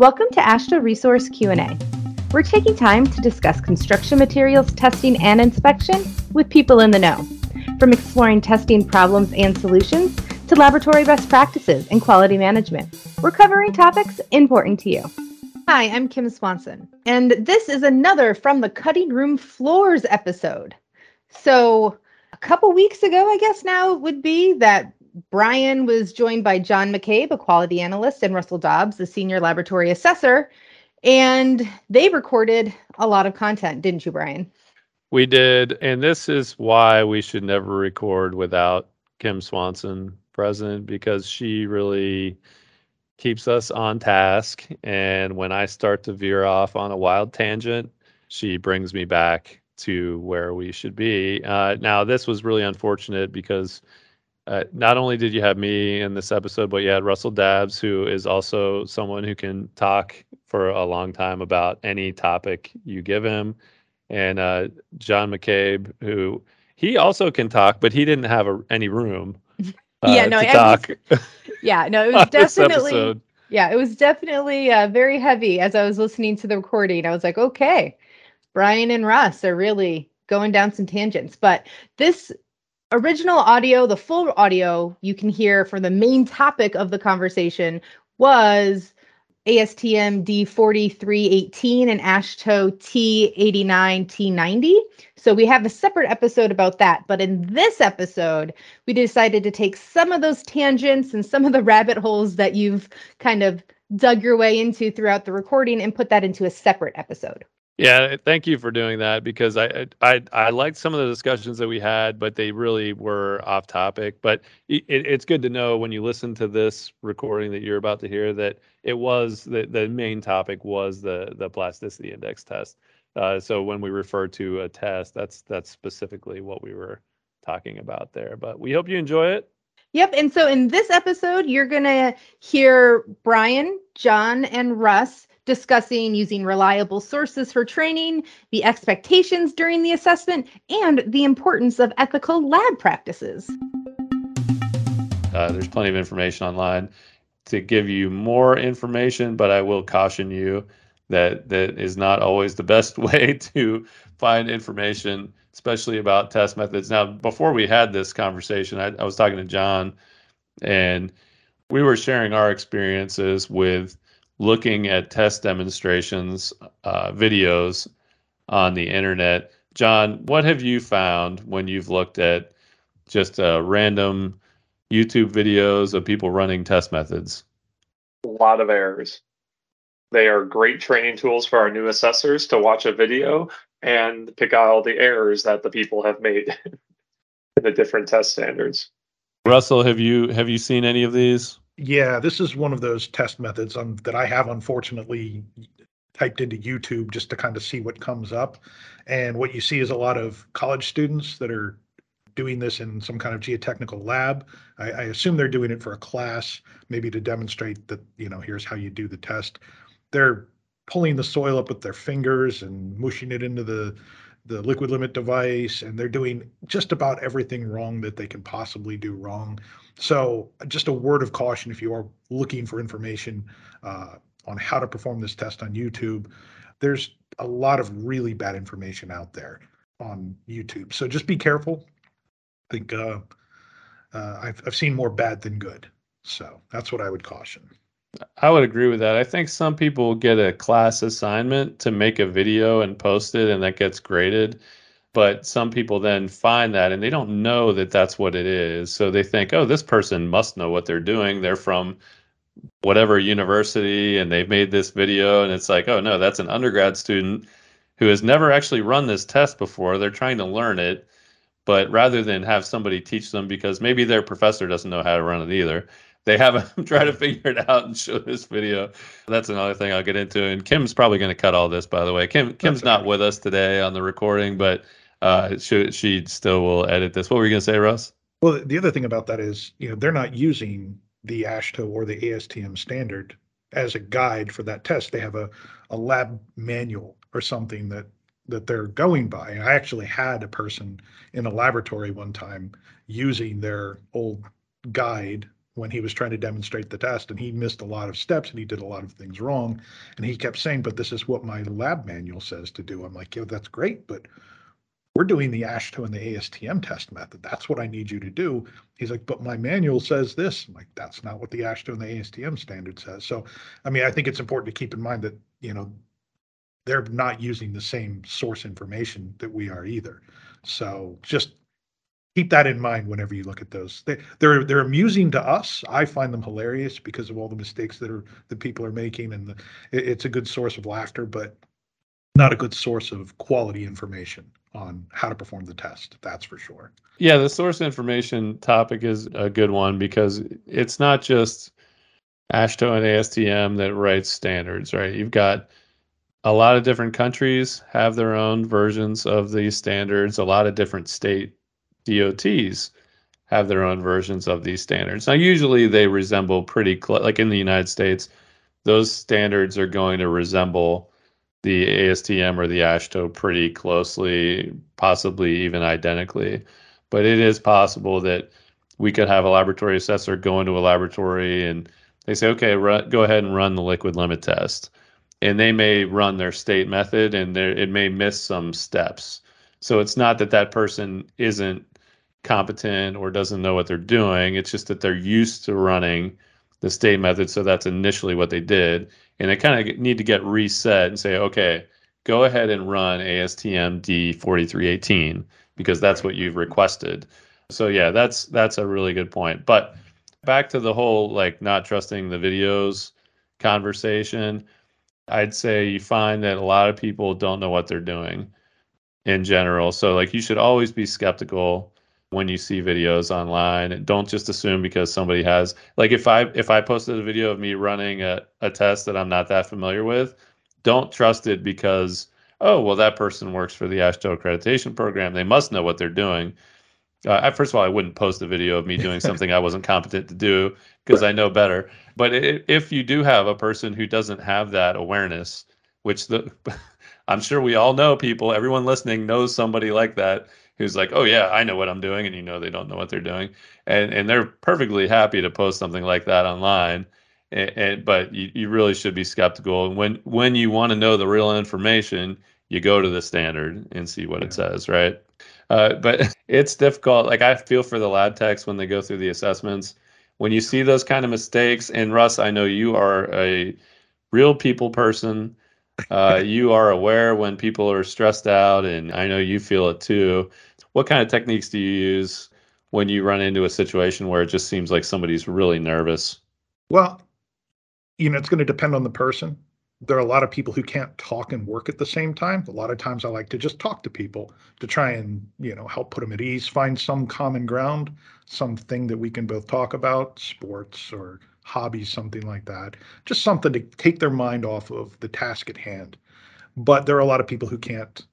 Welcome to AASHTO Resource Q&A. We're taking time to discuss construction materials testing and inspection with people in the know. From exploring testing problems and solutions to laboratory best practices and quality management, we're covering topics important to you. Hi, I'm Kim Swanson, and this is another From the Cutting Room Floors episode. So, a couple weeks ago, I guess now would be that Brian was joined by John McCabe, a quality analyst, and Russell Dobbs, the senior laboratory assessor. And they recorded a lot of content, didn't you, Brian? We did. And this is why we should never record without Kim Swanson present because she really keeps us on task. And when I start to veer off on a wild tangent, she brings me back to where we should be. Uh, now, this was really unfortunate because uh, not only did you have me in this episode, but you had Russell Dobbs, who is also someone who can talk for a long time about any topic you give him, and uh, John McCabe, who he also can talk, but he didn't have a, any room. Uh, yeah, no, to talk. Was, yeah, no, it was definitely. Yeah, it was definitely uh, very heavy as I was listening to the recording. I was like, okay, Brian and Russ are really going down some tangents. But this original audio, the full audio you can hear for the main topic of the conversation was ASTM D4318 and AASHTO T89 T90. So we have a separate episode about that. But in this episode, we decided to take some of those tangents and some of the rabbit holes that you've kind of dug your way into throughout the recording and put that into a separate episode. Yeah, thank you for doing that because I I I liked some of the discussions that we had, but they really were off topic. But it, it's good to know when you listen to this recording that you're about to hear that it was the the main topic was the the plasticity index test. Uh, so when we refer to a test, that's that's specifically what we were talking about there. But we hope you enjoy it. Yep. And so in this episode, you're to hear Brian, John, and Russ discussing using reliable sources for training, the expectations during the assessment, and the importance of ethical lab practices. Uh, there's plenty of information online to give you more information, but I will caution you that that is not always the best way to find information, especially about test methods. Now, before we had this conversation, I, I was talking to John, and we were sharing our experiences with looking at test demonstrations uh, videos on the internet. John, what have you found when you've looked at just uh, random YouTube videos of people running test methods? A lot of errors. They are great training tools for our new assessors to watch a video and pick out all the errors that the people have made in the different test standards. Russell, have you have you seen any of these? Yeah, this is one of those test methods um, that I have unfortunately typed into YouTube just to kind of see what comes up. And what you see is a lot of college students that are doing this in some kind of geotechnical lab. I, I, assume they're doing it for a class, maybe to demonstrate that, you know, here's how you do the test. They're pulling the soil up with their fingers and mushing it into the the liquid limit device and they're doing just about everything wrong that they can possibly do wrong. So just a word of caution if you are looking for information uh, on how to perform this test on youtube there's a lot of really bad information out there on youtube. So just be careful. I think uh, uh, I've, I've seen more bad than good. So that's what i would caution I would agree with that. I think some people get a class assignment to make a video and post it, and that gets graded. But some people then find that and they don't know that that's what it is. So they think, oh, this person must know what they're doing. They're from whatever university and they've made this video. And it's like, oh, no, that's an undergrad student who has never actually run this test before. They're trying to learn it. But rather than have somebody teach them because maybe their professor doesn't know how to run it either, they haven't tried to figure it out and show this video. That's another thing I'll get into. And Kim's probably going to cut all this, by the way. Kim Kim's not with us today on the recording, but uh, she she still will edit this. What were you going to say, Russ? Well, the other thing about that is, you know, they're not using the AASHTO or the ASTM standard as a guide for that test. They have a, a lab manual or something that that they're going by. I actually had a person in a laboratory one time using their old guide when he was trying to demonstrate the test and he missed a lot of steps and he did a lot of things wrong and he kept saying but this is what my lab manual says to do i'm like yeah that's great but we're doing the AASHTO and the ASTM test method. That's what I need you to do. He's like, but my manual says this. I'm like, that's not what the AASHTO and the ASTM standard says. So, I mean, I think it's important to keep in mind that, you know, they're not using the same source information that we are either. So just keep that in mind whenever you look at those. They, they're they're amusing to us. I find them hilarious because of all the mistakes that are that people are making, and the, it, it's a good source of laughter, but not a good source of quality information on how to perform the test. That's for sure. Yeah, the source information topic is a good one because it's not just AASHTO and ASTM that writes standards, right? You've got a lot of different countries have their own versions of these standards. A lot of different state DOTs have their own versions of these standards. Now, usually they resemble pretty close, like in the United States, those standards are going to resemble the ASTM or the AASHTO pretty closely, possibly even identically. But it is possible that we could have a laboratory assessor go into a laboratory and they say, okay, run, go ahead and run the liquid limit test. And they may run their state method and it may miss some steps. So it's not that that person isn't competent or doesn't know what they're doing. It's just that they're used to running the state method. So that's initially what they did. And they kind of need to get reset and say, okay, go ahead and run ASTM D4318 because that's what you've requested. So yeah, that's that's a really good point. But back to the whole like not trusting the videos conversation, I'd say you find that a lot of people don't know what they're doing in general. So like you should always be skeptical when you see videos online don't just assume because somebody has like if i if i posted a video of me running a, a test that i'm not that familiar with don't trust it because oh well that person works for the AASHTO accreditation program. They must know what they're doing. Uh, first of all i wouldn't post a video of me doing something i wasn't competent to do because i know better. But it, if you do have a person who doesn't have that awareness which the i'm sure we all know people everyone listening knows somebody like that who's like, "Oh yeah, I know what I'm doing," and you know they don't know what they're doing, and and they're perfectly happy to post something like that online. And, and but you, you really should be skeptical. And when when you want to know the real information, you go to the standard and see what yeah. it says, right? Uh, but it's difficult. Like I feel for the lab techs when they go through the assessments. When you see those kind of mistakes, and Russ, I know you are a real people person. Uh, you are aware when people are stressed out, and I know you feel it too what kind of techniques do you use when you run into a situation where it just seems like somebody's really nervous? Well, you know, it's going to depend on the person. There are a lot of people who can't talk and work at the same time. A lot of times I like to just talk to people to try and, you know, help put them at ease, find some common ground, something that we can both talk about, sports or hobbies, something like that. Just something to take their mind off of the task at hand. But there are a lot of people who can't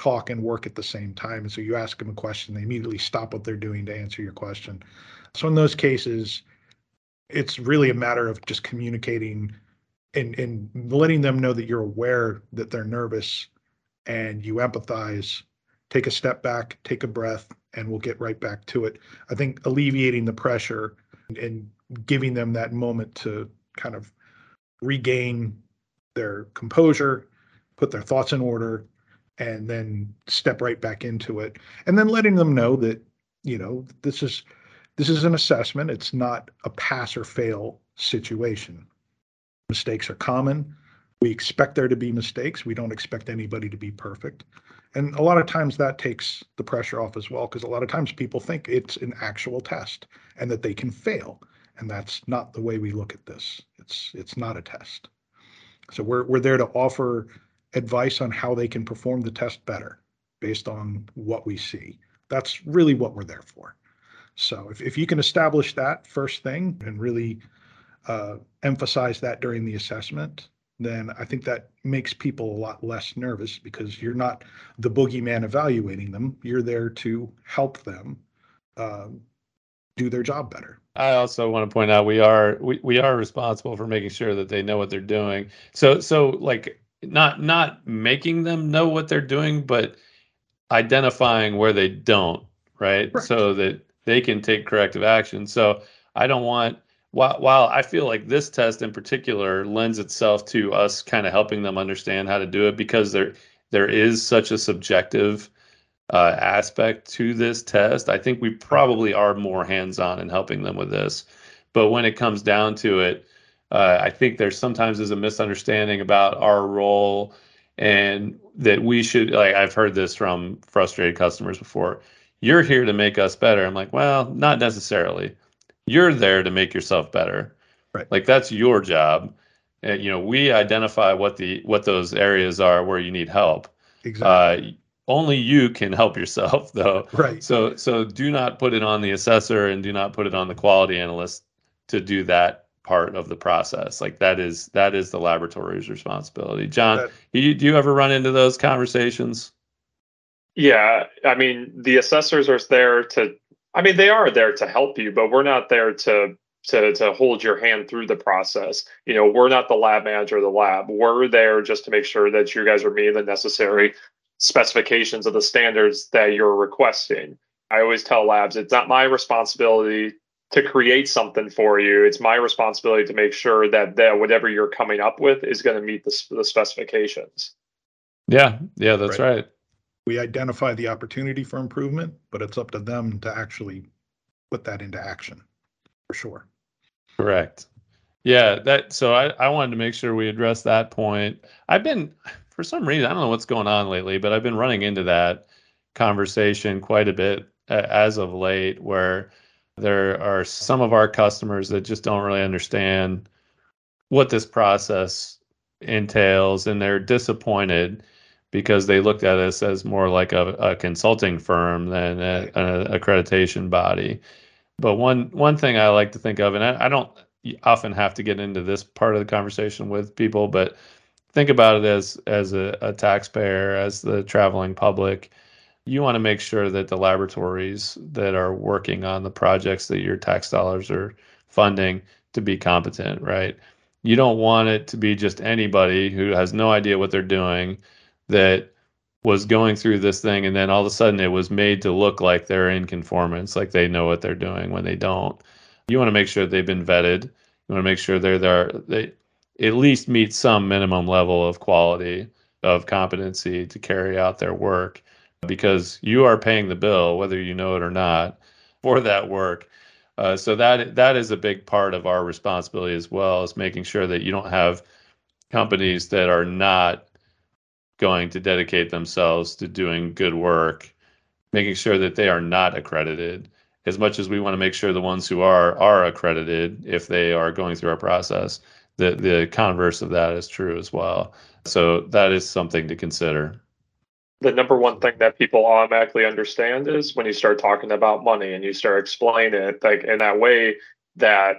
talk and work at the same time. And so you ask them a question, they immediately stop what they're doing to answer your question. So in those cases, it's really a matter of just communicating and, and letting them know that you're aware that they're nervous and you empathize, take a step back, take a breath, and we'll get right back to it. I think alleviating the pressure and giving them that moment to kind of regain their composure, put their thoughts in order, and then step right back into it and then letting them know that you know this is this is an assessment. It's not a pass or fail situation. Mistakes are common. We expect there to be mistakes. We don't expect anybody to be perfect. And a lot of times that takes the pressure off as well because a lot of times people think it's an actual test and that they can fail and that's not the way we look at this. It's it's not a test. So we're we're there to offer advice on how they can perform the test better based on what we see. That's really what we're there for. So if, if you can establish that first thing and really uh, emphasize that during the assessment, then I think that makes people a lot less nervous because you're not the boogeyman evaluating them. You're there to help them uh, do their job better. I also want to point out we are we, we are responsible for making sure that they know what they're doing. So so like not not making them know what they're doing, but identifying where they don't, right? So that they can take corrective action. So I don't want while while I feel like this test in particular lends itself to us kind of helping them understand how to do it because there there is such a subjective uh, aspect to this test. I think we probably are more hands-on in helping them with this. But when it comes down to it, uh, I think there's sometimes is a misunderstanding about our role and that we should like I've heard this from frustrated customers before. You're here to make us better. I'm like, well, not necessarily. You're there to make yourself better. Right. Like that's your job. And you know, we identify what the what those areas are where you need help. Exactly. Uh, only you can help yourself though. Right. So so do not put it on the assessor and do not put it on the quality analyst to do that part of the process. Like that is that is the laboratory's responsibility. John, that, you, do you ever run into those conversations? Yeah, I mean the assessors are there to. I mean they are there to help you, but we're not there to to to hold your hand through the process. You know, we're not the lab manager of the lab. We're there just to make sure that you guys are meeting the necessary specifications of the standards that you're requesting. I always tell labs it's not my responsibility to create something for you. It's my responsibility to make sure that that whatever you're coming up with is going to meet the, the specifications. Yeah, yeah, that's right. right. We identify the opportunity for improvement, but it's up to them to actually put that into action for sure. Correct. Yeah, that so I, I wanted to make sure we address that point. I've been for some reason, I don't know what's going on lately, but I've been running into that conversation quite a bit uh, as of late where there are some of our customers that just don't really understand what this process entails and they're disappointed because they looked at us as more like a, a consulting firm than a, an accreditation body. But one one thing I like to think of, and I, I don't often have to get into this part of the conversation with people, but think about it as as a, a taxpayer, as the traveling public you want to make sure that the laboratories that are working on the projects that your tax dollars are funding to be competent, right? You don't want it to be just anybody who has no idea what they're doing that was going through this thing and then all of a sudden it was made to look like they're in conformance, like they know what they're doing when they don't. You want to make sure they've been vetted. You want to make sure they're there they at least meet some minimum level of quality of competency to carry out their work because you are paying the bill, whether you know it or not, for that work. Uh, so that that is a big part of our responsibility as well, is making sure that you don't have companies that are not going to dedicate themselves to doing good work, making sure that they are not accredited. As much as we want to make sure the ones who are are accredited, if they are going through our process, the the converse of that is true as well. So that is something to consider the number one thing that people automatically understand is when you start talking about money and you start explaining it like in that way that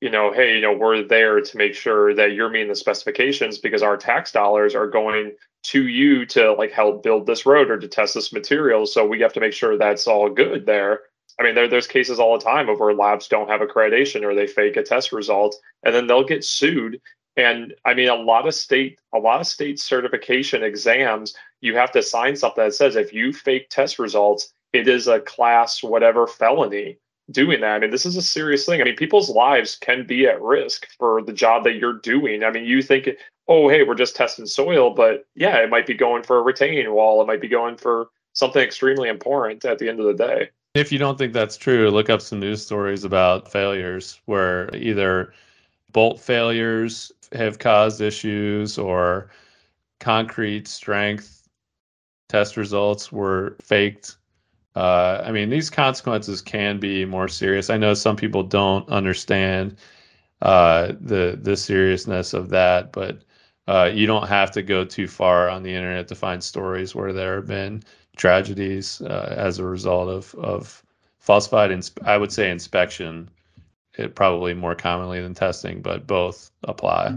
you know hey you know we're there to make sure that you're meeting the specifications because our tax dollars are going to you to like help build this road or to test this material. So we have to make sure that's all good there. I mean there, there's cases all the time of where labs don't have accreditation or they fake a test result and then they'll get sued and I mean, a lot of state, a lot of state certification exams, you have to sign something that says if you fake test results, it is a class whatever felony doing that. I mean, this is a serious thing. I mean, people's lives can be at risk for the job that you're doing. I mean, you think, oh, hey, we're just testing soil, but yeah, it might be going for a retaining wall. It might be going for something extremely important at the end of the day. If you don't think that's true, look up some news stories about failures where either bolt failures have caused issues or concrete strength test results were faked. Uh, I mean, these consequences can be more serious. I know some people don't understand uh, the the seriousness of that, but uh, you don't have to go too far on the internet to find stories where there have been tragedies uh, as a result of of falsified. Inspe- I would say inspection it probably more commonly than testing, but both apply.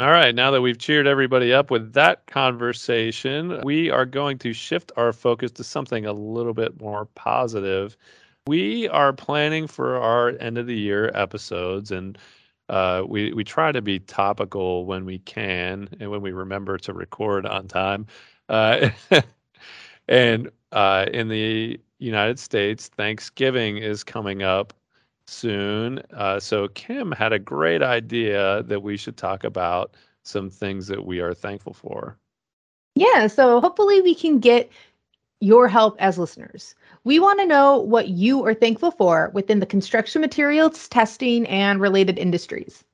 All right, now that we've cheered everybody up with that conversation, we are going to shift our focus to something a little bit more positive. We are planning for our end of the year episodes, and uh, we we try to be topical when we can and when we remember to record on time. Uh, and uh, in the United States, Thanksgiving is coming up soon. Uh, so Kim had a great idea that we should talk about some things that we are thankful for. Yeah, so hopefully we can get your help as listeners. We want to know what you are thankful for within the construction materials, testing, and related industries.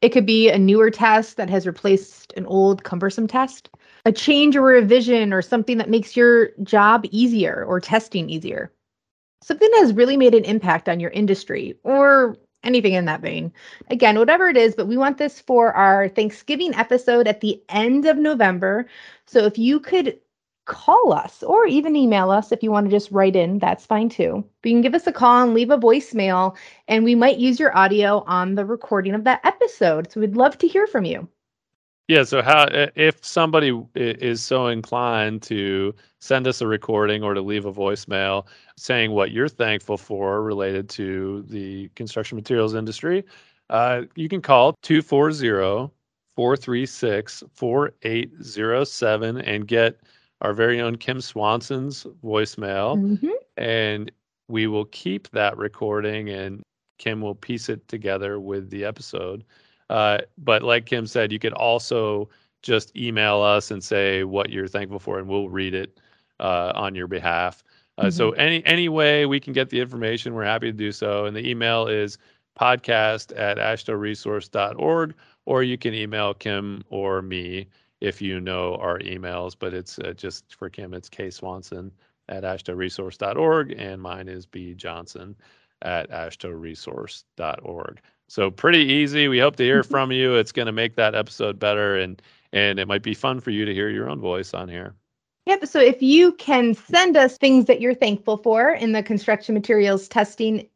It could be a newer test that has replaced an old, cumbersome test, a change or revision, or something that makes your job easier or testing easier. Something that has really made an impact on your industry or anything in that vein. Again, whatever it is, but we want this for our Thanksgiving episode at the end of November. So if you could call us or even email us if you want to just write in, that's fine too. But you can give us a call and leave a voicemail, and we might use your audio on the recording of that episode. So we'd love to hear from you. Yeah. So, how if somebody is so inclined to send us a recording or to leave a voicemail saying what you're thankful for related to the construction materials industry, uh, you can call 240 436 4807 and get our very own Kim Swanson's voicemail, mm-hmm. and we will keep that recording, and Kim will piece it together with the episode. Uh, but like Kim said, you could also just email us and say what you're thankful for, and we'll read it uh, on your behalf. Uh, mm-hmm. So any any way we can get the information, we're happy to do so. And the email is podcast at aashtoresource.org, or you can email Kim or me if you know our emails, but it's uh, just for Kim, it's K Swanson at aashtoresource.org, and mine is B Johnson at aashtoresource.org. So pretty easy. We hope to hear from you. It's going to make that episode better, and and it might be fun for you to hear your own voice on here. Yep. So if you can send us things that you're thankful for in the construction materials testing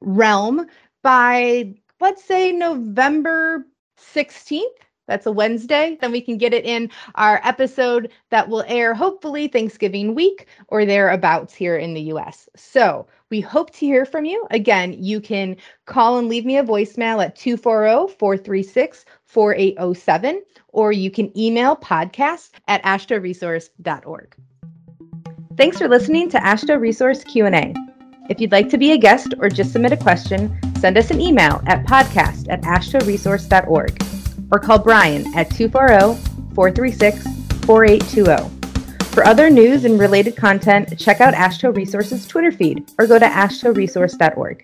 realm by let's say November 16th, that's a Wednesday. Then we can get it in our episode that will air hopefully Thanksgiving week or thereabouts here in the US. So we hope to hear from you. Again, you can call and leave me a voicemail at 240 436 4807, or you can email podcast at aashtoresource.org. Thanks for listening to AASHTO Resource Q&A. If you'd like to be a guest or just submit a question, send us an email at podcast at aashtoresource.org or call Brian at 240 436 4820. For other news and related content, check out AASHTO Resources Twitter feed or go to aashtoresource.org.